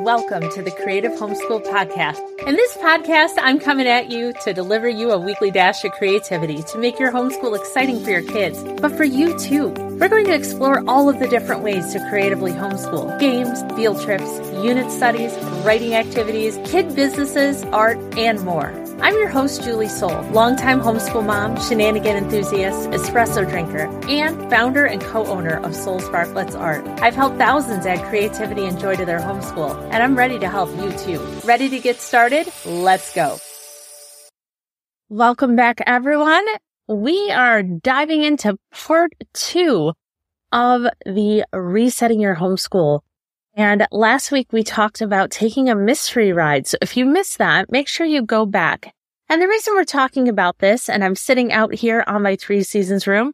Welcome to the Creative Homeschool Podcast. In this podcast, I'm coming at you to deliver you a weekly dash of creativity to make your homeschool exciting for your kids, but for you too. We're going to explore all of the different ways to creatively homeschool games, field trips, unit studies, writing activities, kid businesses, art, and more. I'm your host, Julie Soul, longtime homeschool mom, shenanigan enthusiast, espresso drinker, and founder and co owner of Soul Sparklettes Art. I've helped thousands add creativity and joy to their homeschool, and I'm ready to help you too. Ready to get started? Let's go. Welcome back, everyone. We are diving into part two of the Resetting Your Homeschool and last week we talked about taking a mystery ride. So if you missed that, make sure you go back. And the reason we're talking about this, and I'm sitting out here on my three seasons room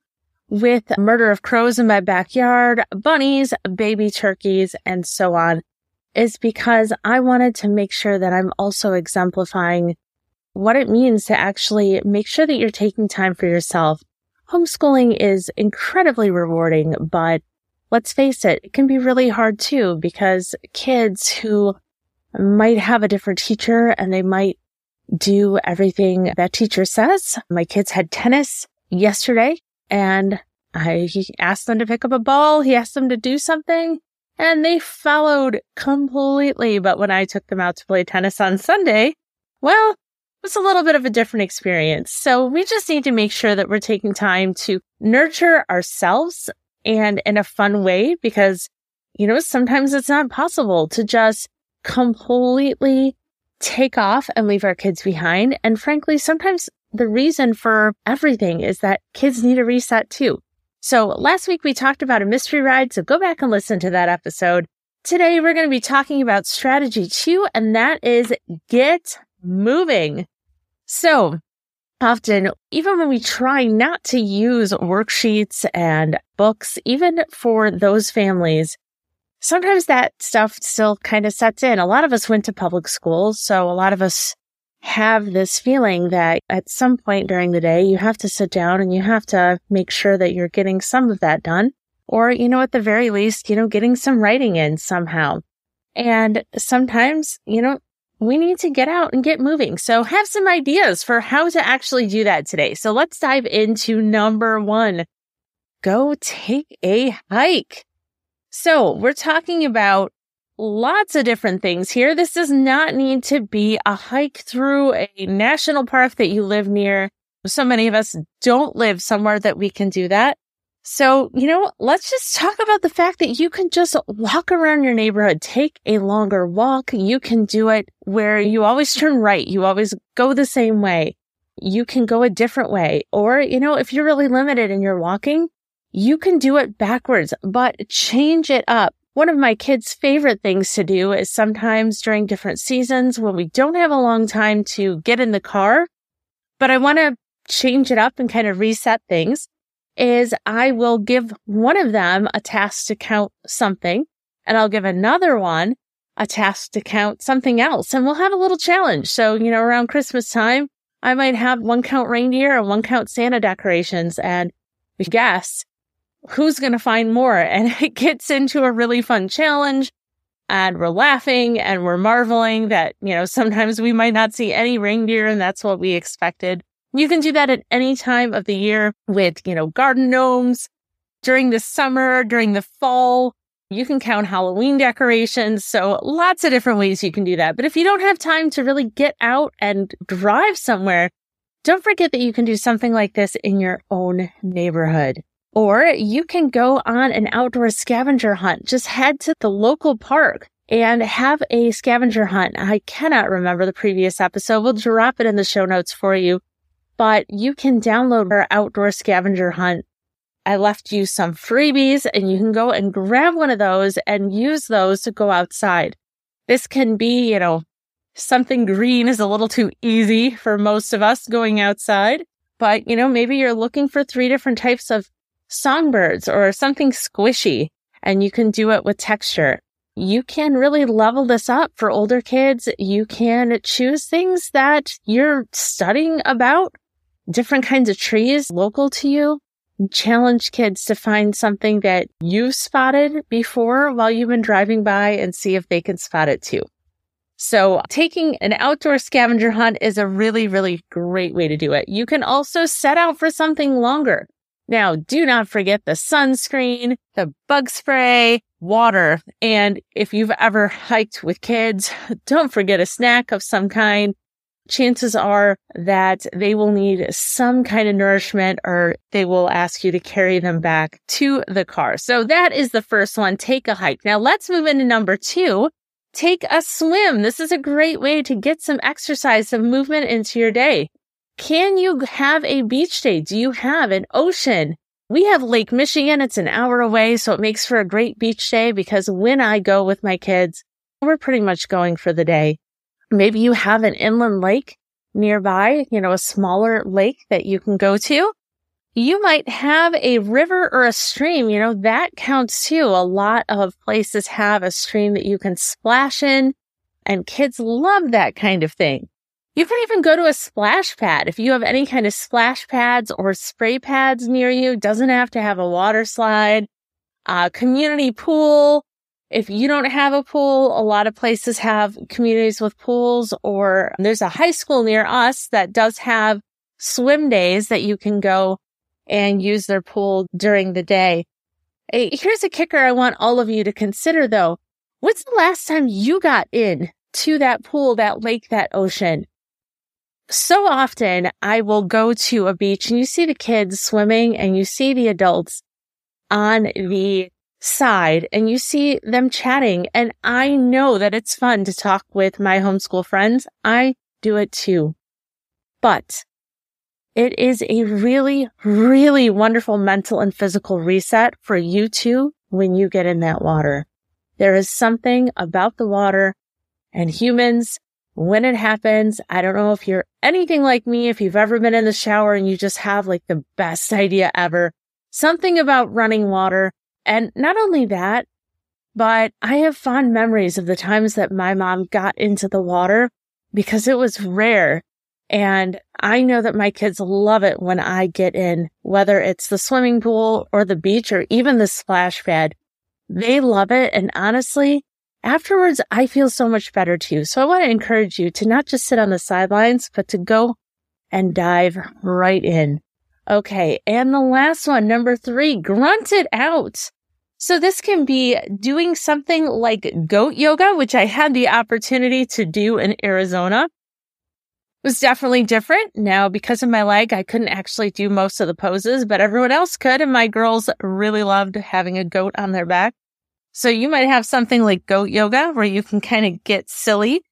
with murder of crows in my backyard, bunnies, baby turkeys, and so on, is because I wanted to make sure that I'm also exemplifying what it means to actually make sure that you're taking time for yourself. Homeschooling is incredibly rewarding, but let's face it, it can be really hard too because kids who might have a different teacher and they might do everything that teacher says. My kids had tennis yesterday and I asked them to pick up a ball. He asked them to do something and they followed completely. But when I took them out to play tennis on Sunday, well, it was a little bit of a different experience. So we just need to make sure that we're taking time to nurture ourselves and in a fun way because, you know, sometimes it's not possible to just completely take off and leave our kids behind. And frankly, sometimes the reason for everything is that kids need a reset too. So last week we talked about a mystery ride. So go back and listen to that episode. Today we're going to be talking about strategy two, and that is get moving. So often, even when we try not to use worksheets and books, even for those families, sometimes that stuff still kind of sets in. A lot of us went to public schools, so a lot of us have this feeling that at some point during the day, you have to sit down and you have to make sure that you're getting some of that done. Or, you know, at the very least, you know, getting some writing in somehow. And sometimes, you know, we need to get out and get moving. So have some ideas for how to actually do that today. So let's dive into number one. Go take a hike. So we're talking about lots of different things here. This does not need to be a hike through a national park that you live near. So many of us don't live somewhere that we can do that. So, you know, let's just talk about the fact that you can just walk around your neighborhood, take a longer walk. You can do it where you always turn right. You always go the same way. You can go a different way. Or, you know, if you're really limited in your walking, you can do it backwards, but change it up. One of my kids' favorite things to do is sometimes during different seasons when we don't have a long time to get in the car, but I want to change it up and kind of reset things is I will give one of them a task to count something and I'll give another one a task to count something else and we'll have a little challenge. So, you know, around Christmas time, I might have one count reindeer and one count Santa decorations and we guess who's going to find more. And it gets into a really fun challenge and we're laughing and we're marveling that, you know, sometimes we might not see any reindeer and that's what we expected. You can do that at any time of the year with, you know, garden gnomes during the summer, during the fall. You can count Halloween decorations. So lots of different ways you can do that. But if you don't have time to really get out and drive somewhere, don't forget that you can do something like this in your own neighborhood. Or you can go on an outdoor scavenger hunt. Just head to the local park and have a scavenger hunt. I cannot remember the previous episode. We'll drop it in the show notes for you but you can download our outdoor scavenger hunt. I left you some freebies and you can go and grab one of those and use those to go outside. This can be, you know, something green is a little too easy for most of us going outside, but you know, maybe you're looking for three different types of songbirds or something squishy and you can do it with texture. You can really level this up for older kids. You can choose things that you're studying about different kinds of trees local to you. challenge kids to find something that you've spotted before while you've been driving by and see if they can spot it too. So taking an outdoor scavenger hunt is a really, really great way to do it. You can also set out for something longer. Now, do not forget the sunscreen, the bug spray, water. And if you've ever hiked with kids, don't forget a snack of some kind chances are that they will need some kind of nourishment or they will ask you to carry them back to the car. So that is the first one. Take a hike. Now let's move into number two. Take a swim. This is a great way to get some exercise, some movement into your day. Can you have a beach day? Do you have an ocean? We have Lake Michigan. It's an hour away, so it makes for a great beach day because when I go with my kids, we're pretty much going for the day. Maybe you have an inland lake nearby, you know, a smaller lake that you can go to. You might have a river or a stream, you know, that counts too. A lot of places have a stream that you can splash in and kids love that kind of thing. You can even go to a splash pad. If you have any kind of splash pads or spray pads near you, doesn't have to have a water slide, a community pool, if you don't have a pool, a lot of places have communities with pools or there's a high school near us that does have swim days that you can go and use their pool during the day. Eh, here's a kicker I want all of you to consider though. What's the last time you got in to that pool, that lake, that ocean? So often I will go to a beach and you see the kids swimming and you see the adults on the side and you see them chatting. And I know that it's fun to talk with my homeschool friends. I do it too. But it is a really, really wonderful mental and physical reset for you too when you get in that water. There is something about the water and humans when it happens. I don't know if you're anything like me, if you've ever been in the shower and you just have like the best idea ever. Something about running water and not only that, but I have fond memories of the times that my mom got into the water because it was rare. And I know that my kids love it when I get in, whether it's the swimming pool or the beach or even the splash pad. They love it. And honestly, afterwards, I feel so much better too. So I want to encourage you to not just sit on the sidelines, but to go and dive right in. Okay. And the last one, number three, grunt it out. So this can be doing something like goat yoga, which I had the opportunity to do in Arizona. It was definitely different. Now, because of my leg, I couldn't actually do most of the poses, but everyone else could. And my girls really loved having a goat on their back. So you might have something like goat yoga where you can kind of get silly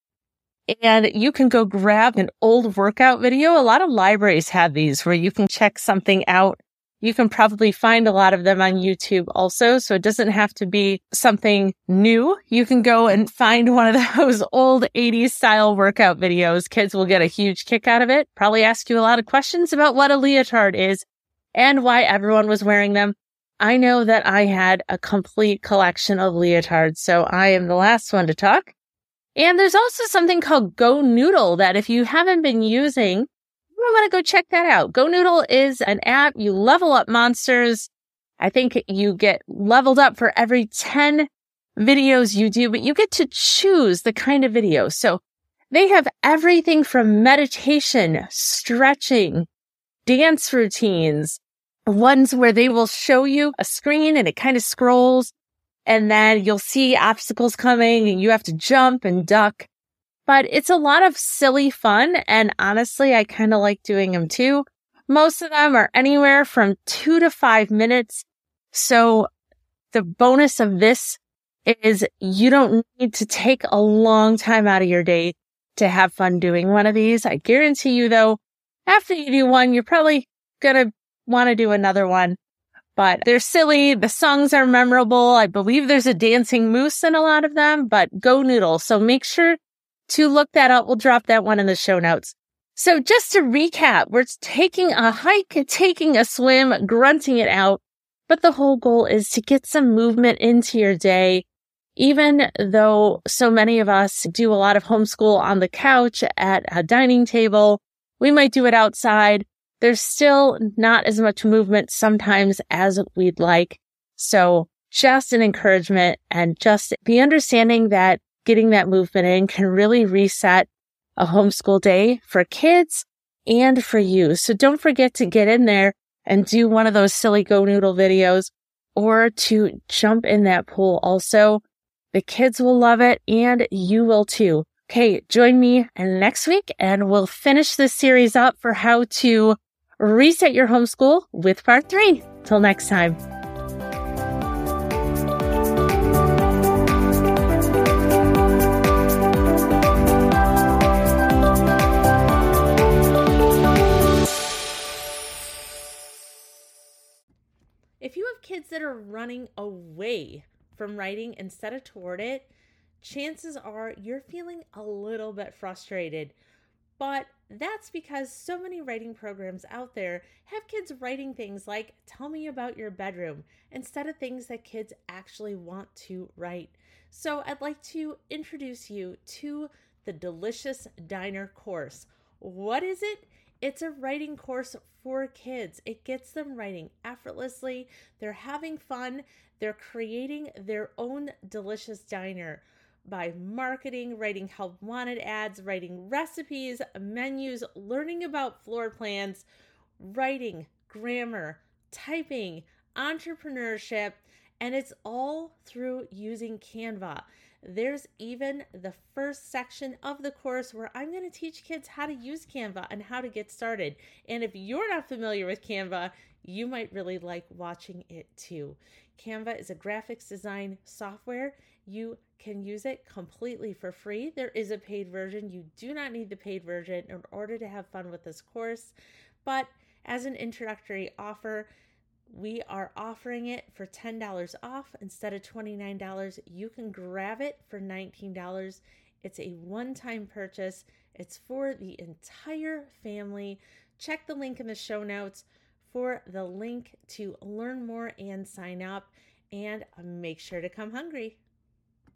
and you can go grab an old workout video. A lot of libraries have these where you can check something out. You can probably find a lot of them on YouTube also. So it doesn't have to be something new. You can go and find one of those old 80s style workout videos. Kids will get a huge kick out of it. Probably ask you a lot of questions about what a leotard is and why everyone was wearing them. I know that I had a complete collection of leotards, so I am the last one to talk. And there's also something called Go Noodle that if you haven't been using, you want to go check that out. Go Noodle is an app. You level up monsters. I think you get leveled up for every 10 videos you do, but you get to choose the kind of video. So they have everything from meditation, stretching, dance routines, ones where they will show you a screen and it kind of scrolls and then you'll see obstacles coming and you have to jump and duck. But it's a lot of silly fun. And honestly, I kind of like doing them too. Most of them are anywhere from two to five minutes. So the bonus of this is you don't need to take a long time out of your day to have fun doing one of these. I guarantee you though, after you do one, you're probably going to want to do another one but they're silly. The songs are memorable. I believe there's a dancing moose in a lot of them, but go noodle. So make sure to look that up. We'll drop that one in the show notes. So just to recap, we're taking a hike, taking a swim, grunting it out. But the whole goal is to get some movement into your day. Even though so many of us do a lot of homeschool on the couch at a dining table, we might do it outside. There's still not as much movement sometimes as we'd like. So just an encouragement and just the understanding that getting that movement in can really reset a homeschool day for kids and for you. So don't forget to get in there and do one of those silly go noodle videos or to jump in that pool also. The kids will love it and you will too. Okay, join me next week and we'll finish this series up for how to reset your homeschool with part three. Till next time. If you have kids that are running away from writing instead of toward it, chances are you're feeling a little bit frustrated. But that's because so many writing programs out there have kids writing things like, Tell me about your bedroom, instead of things that kids actually want to write. So I'd like to introduce you to the Delicious Diner course. What is it? It's a writing course for kids. It gets them writing effortlessly. They're having fun. They're creating their own delicious diner by marketing, writing help wanted ads, writing recipes, menus, learning about floor plans, writing, grammar, typing, entrepreneurship, and it's all through using Canva. There's even the first section of the course where I'm going to teach kids how to use Canva and how to get started. And if you're not familiar with Canva, you might really like watching it too. Canva is a graphics design software. You can use it completely for free. There is a paid version. You do not need the paid version in order to have fun with this course. But as an introductory offer, we are offering it for $10 off instead of $29. You can grab it for $19. It's a one time purchase, it's for the entire family. Check the link in the show notes for the link to learn more and sign up. And make sure to come hungry.